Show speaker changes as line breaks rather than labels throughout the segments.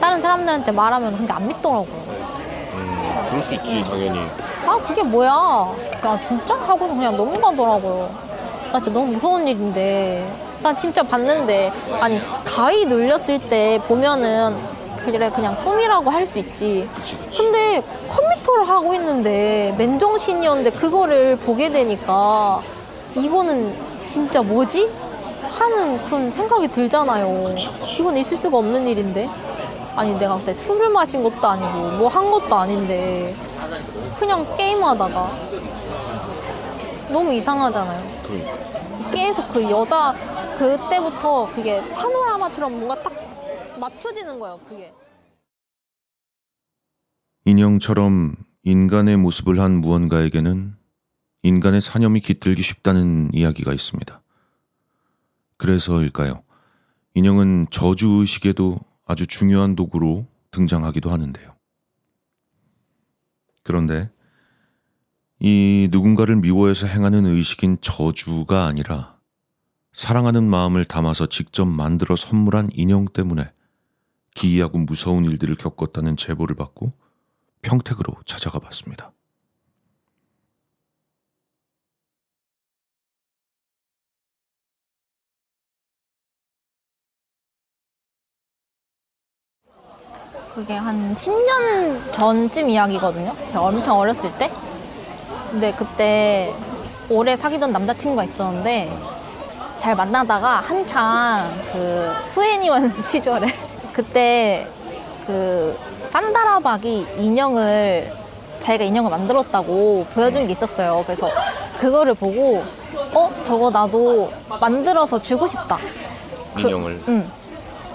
다른 사람들한테 말하면 그게 안 믿더라고요.
음, 그럴 수 있지 당연히.
아 그게 뭐야? 야 진짜 하고서 그냥 넘어가더라고요. 나 진짜 너무 무서운 일인데. 난 진짜 봤는데 아니 가위 눌렸을 때 보면은 그래 그냥 꿈이라고 할 수 있지.
그치 그치.
근데 컴퓨터를 하고 있는데 맨정신이었는데 그거를 보게 되니까 이거는 진짜 뭐지? 하는 그런 생각이 들잖아요. 이건 있을 수가 없는 일인데. 아니 내가 그때 술을 마신 것도 아니고 뭐 한 것도 아닌데 그냥 게임하다가 너무 이상하잖아요.
그러니까.
계속 그 여자 그때부터 그게 파노라마처럼 뭔가 딱 맞춰지는 거예요. 그게.
인형처럼 인간의 모습을 한 무언가에게는 인간의 사념이 깃들기 쉽다는 이야기가 있습니다. 그래서일까요? 인형은 저주 의식에도 아주 중요한 도구로 등장하기도 하는데요. 그런데 이 누군가를 미워해서 행하는 의식인 저주가 아니라 사랑하는 마음을 담아서 직접 만들어 선물한 인형 때문에 기이하고 무서운 일들을 겪었다는 제보를 받고 평택으로 찾아가 봤습니다.
그게 한 10년 전쯤 이야기거든요. 제가 엄청 어렸을 때. 근데 그때 오래 사귀던 남자친구가 있었는데 잘 만나다가 한창 그 투애니원 시절에 그때 그 산다라박이 인형을 자기가 인형을 만들었다고 보여준 게 있었어요. 그래서 그거를 보고 어 저거 나도 만들어서 주고 싶다. 그-
인형을.
응.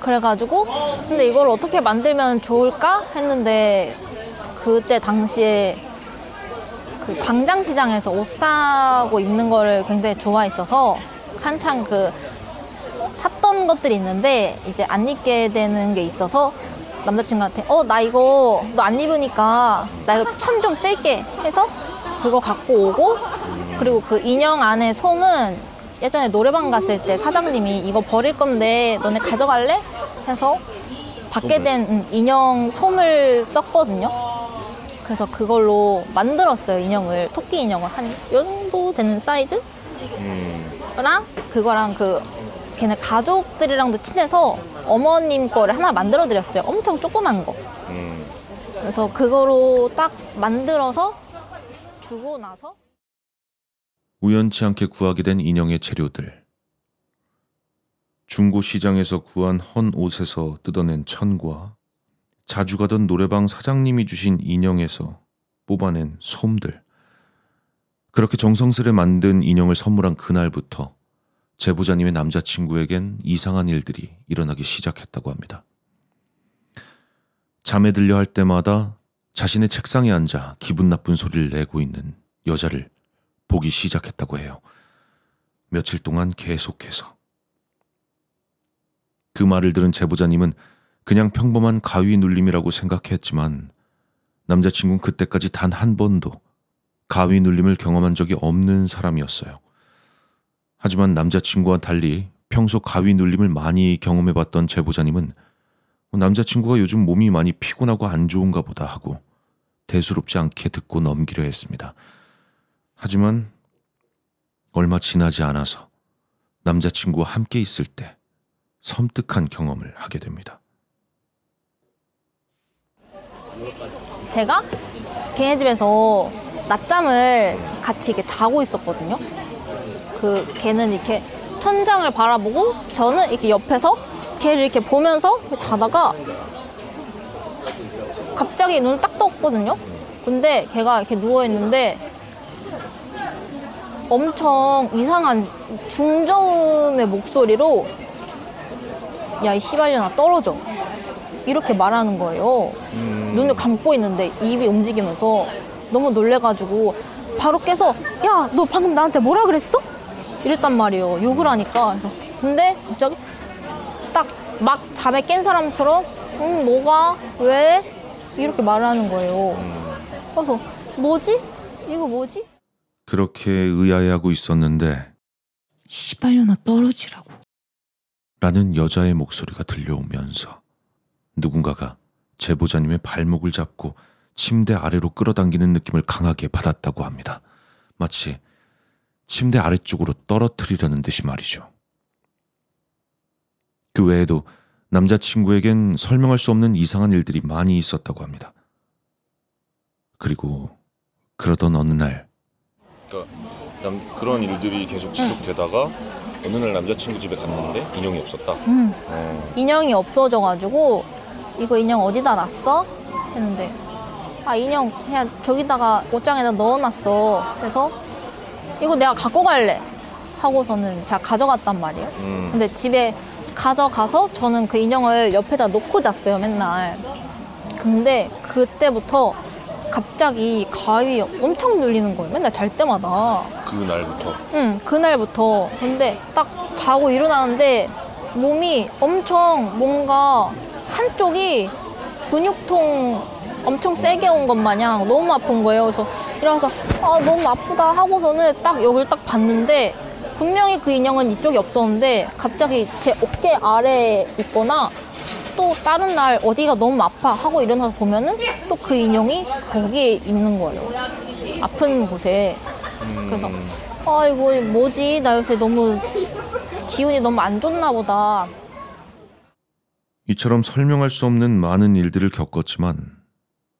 그래가지고 근데 이걸 어떻게 만들면 좋을까 했는데 그때 당시에 그 광장시장에서 옷 사고 입는 거를 굉장히 좋아했어서 한창 그 샀던 것들이 있는데 이제 안 입게 되는 게 있어서 남자친구한테 어 나 이거 너 안 입으니까 나 이거 천좀 쓸게. 해서 그거 갖고 오고 그리고 그 인형 안에 솜은 예전에 노래방 갔을 때 사장님이 이거 버릴 건데 너네 가져갈래? 해서 받게 된 음, 인형 솜을 썼거든요. 그래서 그걸로 만들었어요 인형을 토끼 인형을 한이 정도 되는 사이즈랑
음,
그거랑 그 걔네 가족들이랑도 친해서 어머님 거를 하나 만들어 드렸어요. 엄청 조그만 거.
음.
그래서 그거로 딱 만들어서 주고 나서
우연치 않게 구하게 된 인형의 재료들. 중고 시장에서 구한 헌 옷에서 뜯어낸 천과 자주 가던 노래방 사장님이 주신 인형에서 뽑아낸 솜들. 그렇게 정성스레 만든 인형을 선물한 그날부터 제보자님의 남자친구에겐 이상한 일들이 일어나기 시작했다고 합니다. 잠에 들려 할 때마다 자신의 책상에 앉아 기분 나쁜 소리를 내고 있는 여자를 보기 시작했다고 해요. 며칠 동안 계속해서. 그 말을 들은 제보자님은 그냥 평범한 가위 눌림이라고 생각했지만 남자친구는 그때까지 단 한 번도 가위 눌림을 경험한 적이 없는 사람이었어요. 하지만 남자친구와 달리 평소 가위 눌림을 많이 경험해봤던 제보자님은 남자친구가 요즘 몸이 많이 피곤하고 안 좋은가 보다 하고 대수롭지 않게 듣고 넘기려 했습니다. 하지만 얼마 지나지 않아서 남자친구와 함께 있을 때 섬뜩한 경험을 하게 됩니다.
제가 걔네 집에서 낮잠을 같이 이렇게 자고 있었거든요. 그 걔는 이렇게 천장을 바라보고 저는 이렇게 옆에서 걔를 이렇게 보면서 자다가 갑자기 눈을 딱 떴거든요. 근데 걔가 이렇게 누워 있는데 엄청 이상한 중저음의 목소리로 야이 씨발년아 떨어져. 이렇게 말하는 거예요.
음.
눈을 감고 있는데 입이 움직이면서 너무 놀래가지고 바로 깨서 야 너 방금 나한테 뭐라 그랬어? 이랬단 말이에요. 욕을 하니까. 그래서 근데 갑자기 딱 막 잠에 깬 사람처럼 응 뭐가? 왜? 이렇게 말을 하는 거예요. 그래서 뭐지? 이거 뭐지
그렇게 의아해하고 있었는데
시발려나 떨어지라고.
라는 여자의 목소리가 들려오면서 누군가가 제보자님의 발목을 잡고 침대 아래로 끌어당기는 느낌을 강하게 받았다고 합니다. 마치 침대 아래쪽으로 떨어뜨리려는 듯이 말이죠. 그 외에도 남자친구에겐 설명할 수 없는 이상한 일들이 많이 있었다고 합니다. 그리고 그러던 어느 날
남, 그런 일들이 계속 지속되다가 어느 날 남자친구 집에 갔는데 인형이 없었다.
음.
어,
인형이 없어져가지고 이거 인형 어디다 놨어? 했는데 아 인형 그냥 저기다가 옷장에다 넣어놨어. 그래서 이거 내가 갖고 갈래. 하고서는 제가 가져갔단 말이에요.
음,
근데 집에 가져가서 저는 그 인형을 옆에다 놓고 잤어요, 맨날. 근데 그때부터 갑자기 가위 엄청 눌리는 거예요. 맨날 잘 때마다.
그날부터
응, 그날부터. 근데 딱 자고 일어나는데 몸이 엄청 뭔가 한쪽이 근육통 엄청 세게 온 것 마냥 너무 아픈 거예요. 그래서 일어나서 아, 너무 아프다 하고서는 딱 여기를 딱 봤는데 분명히 그 인형은 이쪽에 없었는데 갑자기 제 어깨 아래에 있거나 또 다른 날 어디가 너무 아파 하고 일어나서 보면은 또 그 인형이 거기에 있는 거예요. 아픈 곳에.
음,
그래서 아 이거 뭐지 나 요새 너무 기운이 너무 안 좋나 보다
이처럼 설명할 수 없는 많은 일들을 겪었지만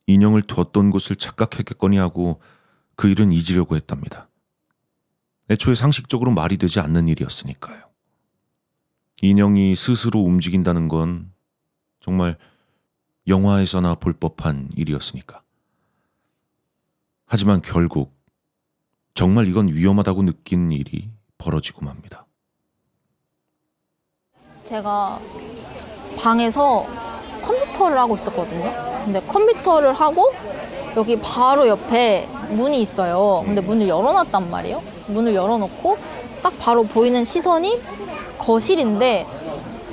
인형을 뒀던 곳을 착각했겠거니 하고 그 일은 잊으려고 했답니다. 애초에 상식적으로 말이 되지 않는 일이었으니까요. 인형이 스스로 움직인다는 건 정말 영화에서나 볼 법한 일이었으니까. 하지만 결국 정말 이건 위험하다고 느낀 일이 벌어지고 맙니다.
제가 방에서 컴퓨터를 하고 있었거든요. 근데 컴퓨터를 하고 여기 바로 옆에 문이 있어요. 근데 문을 열어놨단 말이에요. 문을 열어놓고 딱 바로 보이는 시선이 거실인데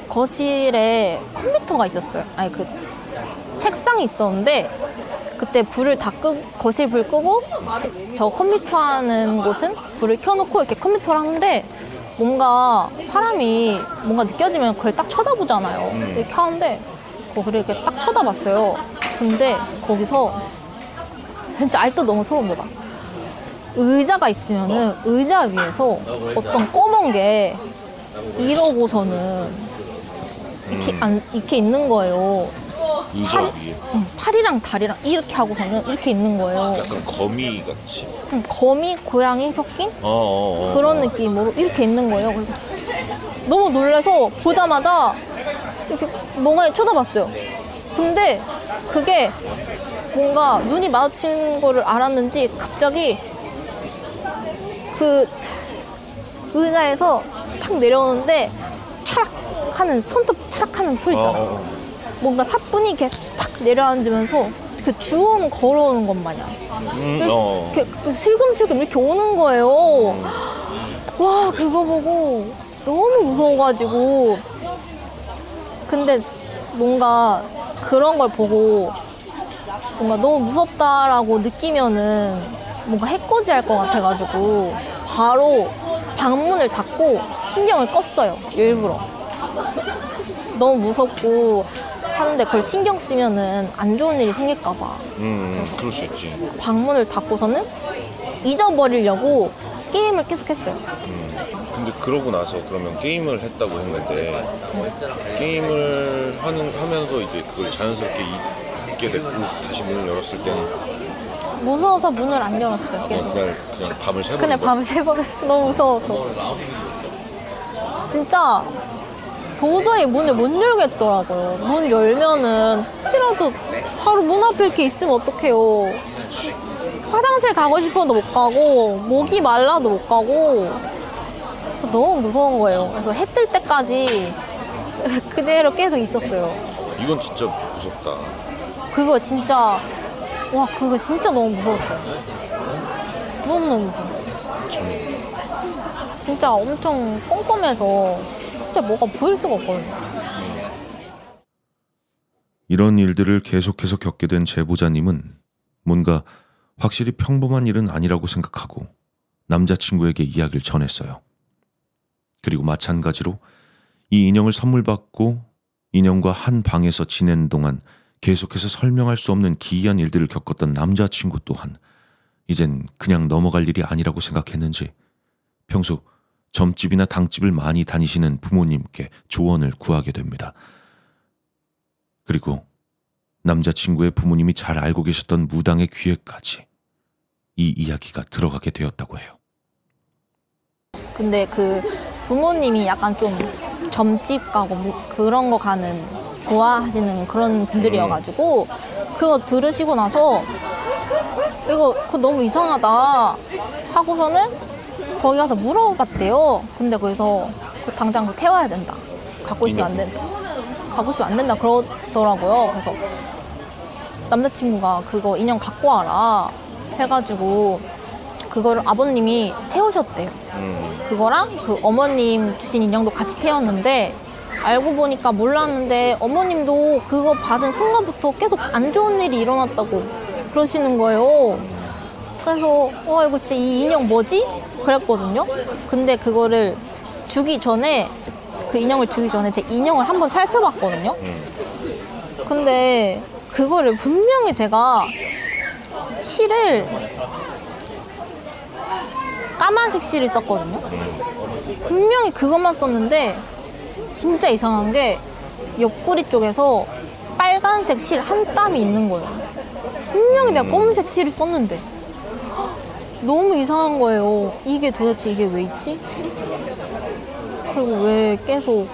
거실에 컴퓨터가 있었어요. 아니 그 책상이 있었는데 그때 불을 다 끄, 거실 불 끄고 제- 저 컴퓨터 하는 곳은 불을 켜놓고 이렇게 컴퓨터를 하는데 뭔가 사람이 뭔가 느껴지면 그걸 딱 쳐다보잖아요.
음.
이렇게 하는데 거기를 이렇게 딱 쳐다봤어요. 근데 거기서 진짜 아직도 너무 소름 돋아. 의자가 있으면은 의자 위에서 어떤 검은 게 이러고서는 이렇게
음.
안, 이렇게 있는 거예요.
의자
팔-
위에
응, 팔이랑 다리랑 이렇게 하고서는 이렇게 있는 거예요.
약간 거미 같이.
응, 거미, 고양이 섞인
어, 어, 어,
그런
어.
느낌으로 이렇게 있는 거예요. 그래서 너무 놀라서 보자마자 이렇게 멍하니 쳐다봤어요. 근데 그게 뭔가 눈이 마주친 거를 알았는지 갑자기 그 의자에서 탁 내려오는데 차락 하는 손톱 차락 하는 소리
어,
있잖아.
어, 어.
뭔가 사뿐히 이렇게 탁 내려앉으면서 그 주워움 걸어오는 것 마냥
음, 어.
이렇게 슬금슬금 이렇게 오는 거예요. 와 그거 보고 너무 무서워가지고 근데 뭔가 그런 걸 보고 뭔가 너무 무섭다라고 느끼면은 뭔가 해코지 할 것 같아가지고 바로 방문을 닫고 신경을 껐어요 일부러 너무 무섭고 하는데 그걸 신경 쓰면은 안 좋은 일이 생길까봐
음, 그럴 수 있지.
방문을 닫고서는 잊어버리려고 게임을 계속 했어요.
음. 근데 그러고 나서 그러면 게임을 했다고 했는데 게임을 하는 하면서 이제 그걸 자연스럽게 이- 잊게 됐고 다시 문을 열었을 때는
무서워서 문을 안 열었어요.
그냥
계속.
그날 그냥 밤을 새버린
그냥
거야.
밤을 새버렸어. 너무 무서워서. 진짜 도저히 문을 못 열겠더라고요. 문 열면은 혹시라도 바로 문 앞에 이렇게 있으면 어떡해요. 화장실 가고 싶어도 못 가고 목이 말라도 못 가고 너무 무서운 거예요. 그래서 해 뜰 때까지 그대로 계속 있었어요.
이건 진짜 무섭다.
그거 진짜 와 그거 진짜 너무 무서웠어요. 너무너무 무서워.
참,
진짜 엄청 꼼꼼해서 진짜 뭐가 보일 수가 없거든요.
이런 일들을 계속해서 겪게 된 제보자님은 뭔가 확실히 평범한 일은 아니라고 생각하고 남자친구에게 이야기를 전했어요. 그리고 마찬가지로 이 인형을 선물 받고 인형과 한 방에서 지낸 동안 계속해서 설명할 수 없는 기이한 일들을 겪었던 남자친구 또한 이젠 그냥 넘어갈 일이 아니라고 생각했는지 평소 점집이나 당집을 많이 다니시는 부모님께 조언을 구하게 됩니다. 그리고 남자친구의 부모님이 잘 알고 계셨던 무당의 귀에까지 이 이야기가 들어가게 되었다고 해요.
근데 그 부모님이 약간 좀 점집 가고 뭐 그런 거 가는 좋아하시는 그런 분들이어가지고 그거 들으시고 나서 이거 그거 너무 이상하다 하고서는 거기 가서 물어봤대요. 근데 거기서 그 당장 태워야 된다. 갖고 있으면 안 된다. 갖고 있으면 안 된다 그러더라고요. 그래서 남자친구가 그거 인형 갖고 와라 해가지고 그거를 아버님이 태우셨대요.
음,
그거랑 그 어머님 주신 인형도 같이 태웠는데 알고 보니까 몰랐는데 어머님도 그거 받은 순간부터 계속 안 좋은 일이 일어났다고 그러시는 거예요. 그래서 와 이거 진짜 이 인형 뭐지? 그랬거든요. 근데 그거를 주기 전에 그 인형을 주기 전에 제 인형을 한번 살펴봤거든요.
음.
근데 그거를 분명히 제가 실을 까만색 실을 썼거든요. 분명히 그것만 썼는데 진짜 이상한 게 옆구리 쪽에서 빨간색 실 한 땀이 있는 거예요. 분명히 내가 검은색 실을 썼는데 헉, 너무 이상한 거예요. 이게 도대체 이게 왜 있지? 그리고 왜 계속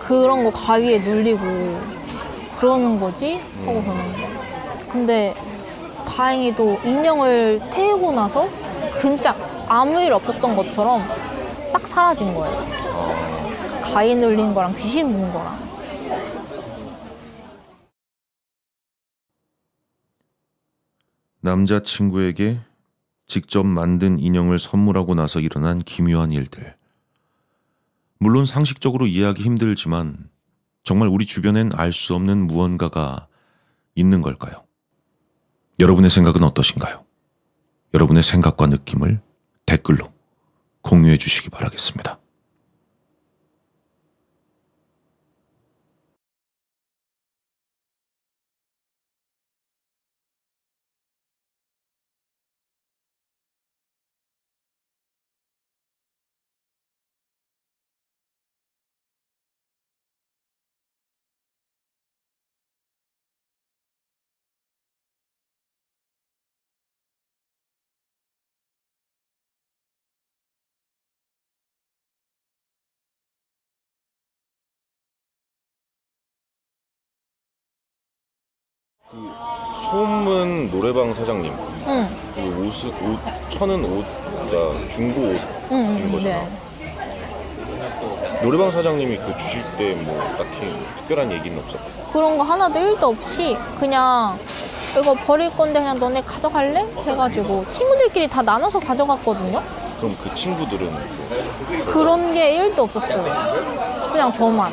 그런 거 가위에 눌리고 그러는 거지? 하고서는. 근데 다행히도 인형을 태우고 나서 진짜 아무 일 없었던 것처럼 싹 사라진 거예요.
아,
가위 눌린 거랑 귀신 문 거랑.
남자친구에게 직접 만든 인형을 선물하고 나서 일어난 기묘한 일들. 물론 상식적으로 이해하기 힘들지만 정말 우리 주변엔 알 수 없는 무언가가 있는 걸까요? 여러분의 생각은 어떠신가요? 여러분의 생각과 느낌을 댓글로 공유해 주시기 바라겠습니다.
소문 노래방 사장님
응,
그 옷, 옷 천은 옷 그러니까 중고 옷인
응, 응,
거잖아
네.
노래방 사장님이 그 주실 때 뭐 딱히 특별한 얘기는 없었고
그런 거 하나도 일도 없이 그냥 이거 버릴 건데 그냥 너네 가져갈래? 해가지고 친구들끼리 다 나눠서 가져갔거든요.
그럼 그 친구들은
그런 게 일도 없었어요. 그냥 저만.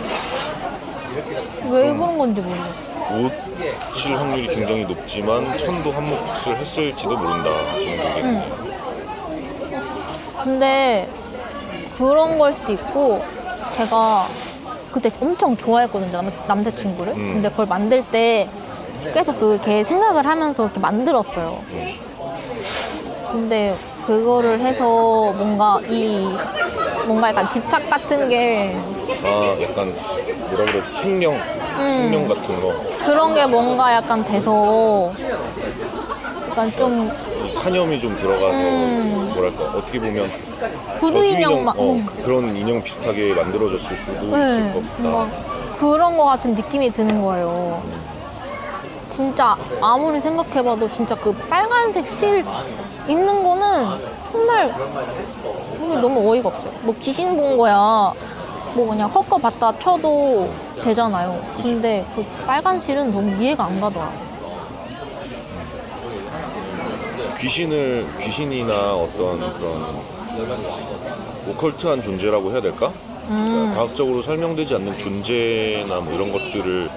왜 그런 건지 모르겠어요.
옷실 확률이 굉장히 높지만 천도 한 몫을 했을지도 모른다 그게
응. 근데 그런 걸 수도 있고 제가 그때 엄청 좋아했거든요 남, 남자친구를
음.
근데 그걸 만들 때 계속 그걔 생각을 하면서 이렇게 만들었어요
음.
근데 그거를 해서 뭔가 이 뭔가 약간 집착 같은 게
아 약간 뭐라 그래 책령
음,
같은 거
그런 게 뭔가 약간 돼서 약간 좀
사념이 좀 들어가서
음.
뭐랄까 어떻게 보면
구두
저주
인형만
어,
음.
그- 그런 인형 비슷하게 만들어졌을 수도 있을
네,
것 같다
뭔가 그런 거 같은 느낌이 드는 거예요. 진짜 아무리 생각해봐도 진짜 그 빨간색 실 있는 거는 정말 이게 너무 어이가 없어요. 뭐 귀신 본 거야. 뭐 그냥 헛거 봤다 쳐도 되잖아요. 근데 그 빨간 실은 너무 이해가 안 가더라.
귀신을 귀신이나 어떤 그런 오컬트한 존재라고 해야 될까?
음,
과학적으로 설명되지 않는 존재나 뭐 이런 것들을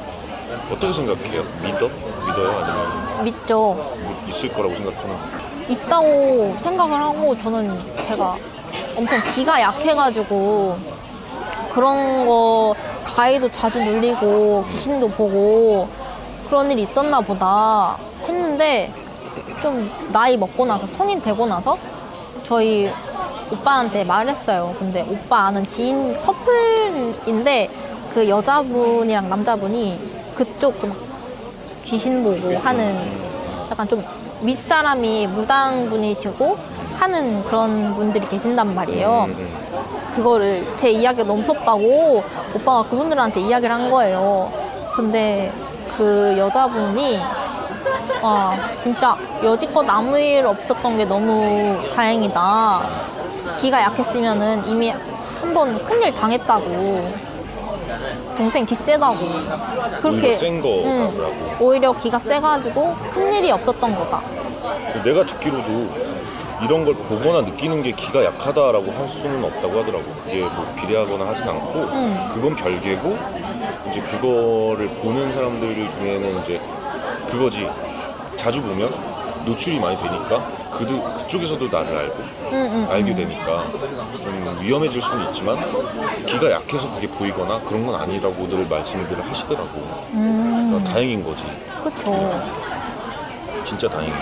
어떻게 생각해요? 믿어? 믿어요? 아니면
믿죠.
뭐 있을 거라고 생각하나?
있다고 생각을 하고 저는 제가 엄청 기가 약해가지고 그런 거 가위도 자주 눌리고 귀신도 보고 그런 일이 있었나 보다 했는데 좀 나이 먹고 나서 성인 되고 나서 저희 오빠한테 말했어요. 근데 오빠 아는 지인 커플인데 그 여자분이랑 남자분이 그쪽 귀신 보고 하는 약간 좀 윗사람이 무당분이시고 하는 그런 분들이 계신단 말이에요.
음, 음.
그거를 제 이야기가 너무 무섭다고 오빠가 그분들한테 이야기를 한 거예요. 근데 그 여자분이 아 진짜 여지껏 아무 일 없었던 게 너무 다행이다. 기가 약했으면은 이미 한 번 큰일 당했다고. 동생 기 세다고. 그렇게
오히려 센
응,
거라고.
오히려 기가 세가지고 큰 일이 없었던 거다.
내가 듣기로도 이런 걸 보거나 느끼는 게 기가 약하다라고 할 수는 없다고 하더라고. 그게 뭐 비례하거나 하진 않고
음.
그건 별개고 이제 그거를 보는 사람들 중에는 이제 그거지 자주 보면 노출이 많이 되니까 그 그쪽에서도 나를 알고 알게
응.
되니까 좀 위험해질 수는 있지만 기가 약해서 그게 보이거나 그런 건 아니라고 늘 말씀들을 하시더라고.
음,
그러니까 다행인 거지.
그쵸.
진짜 다행이야.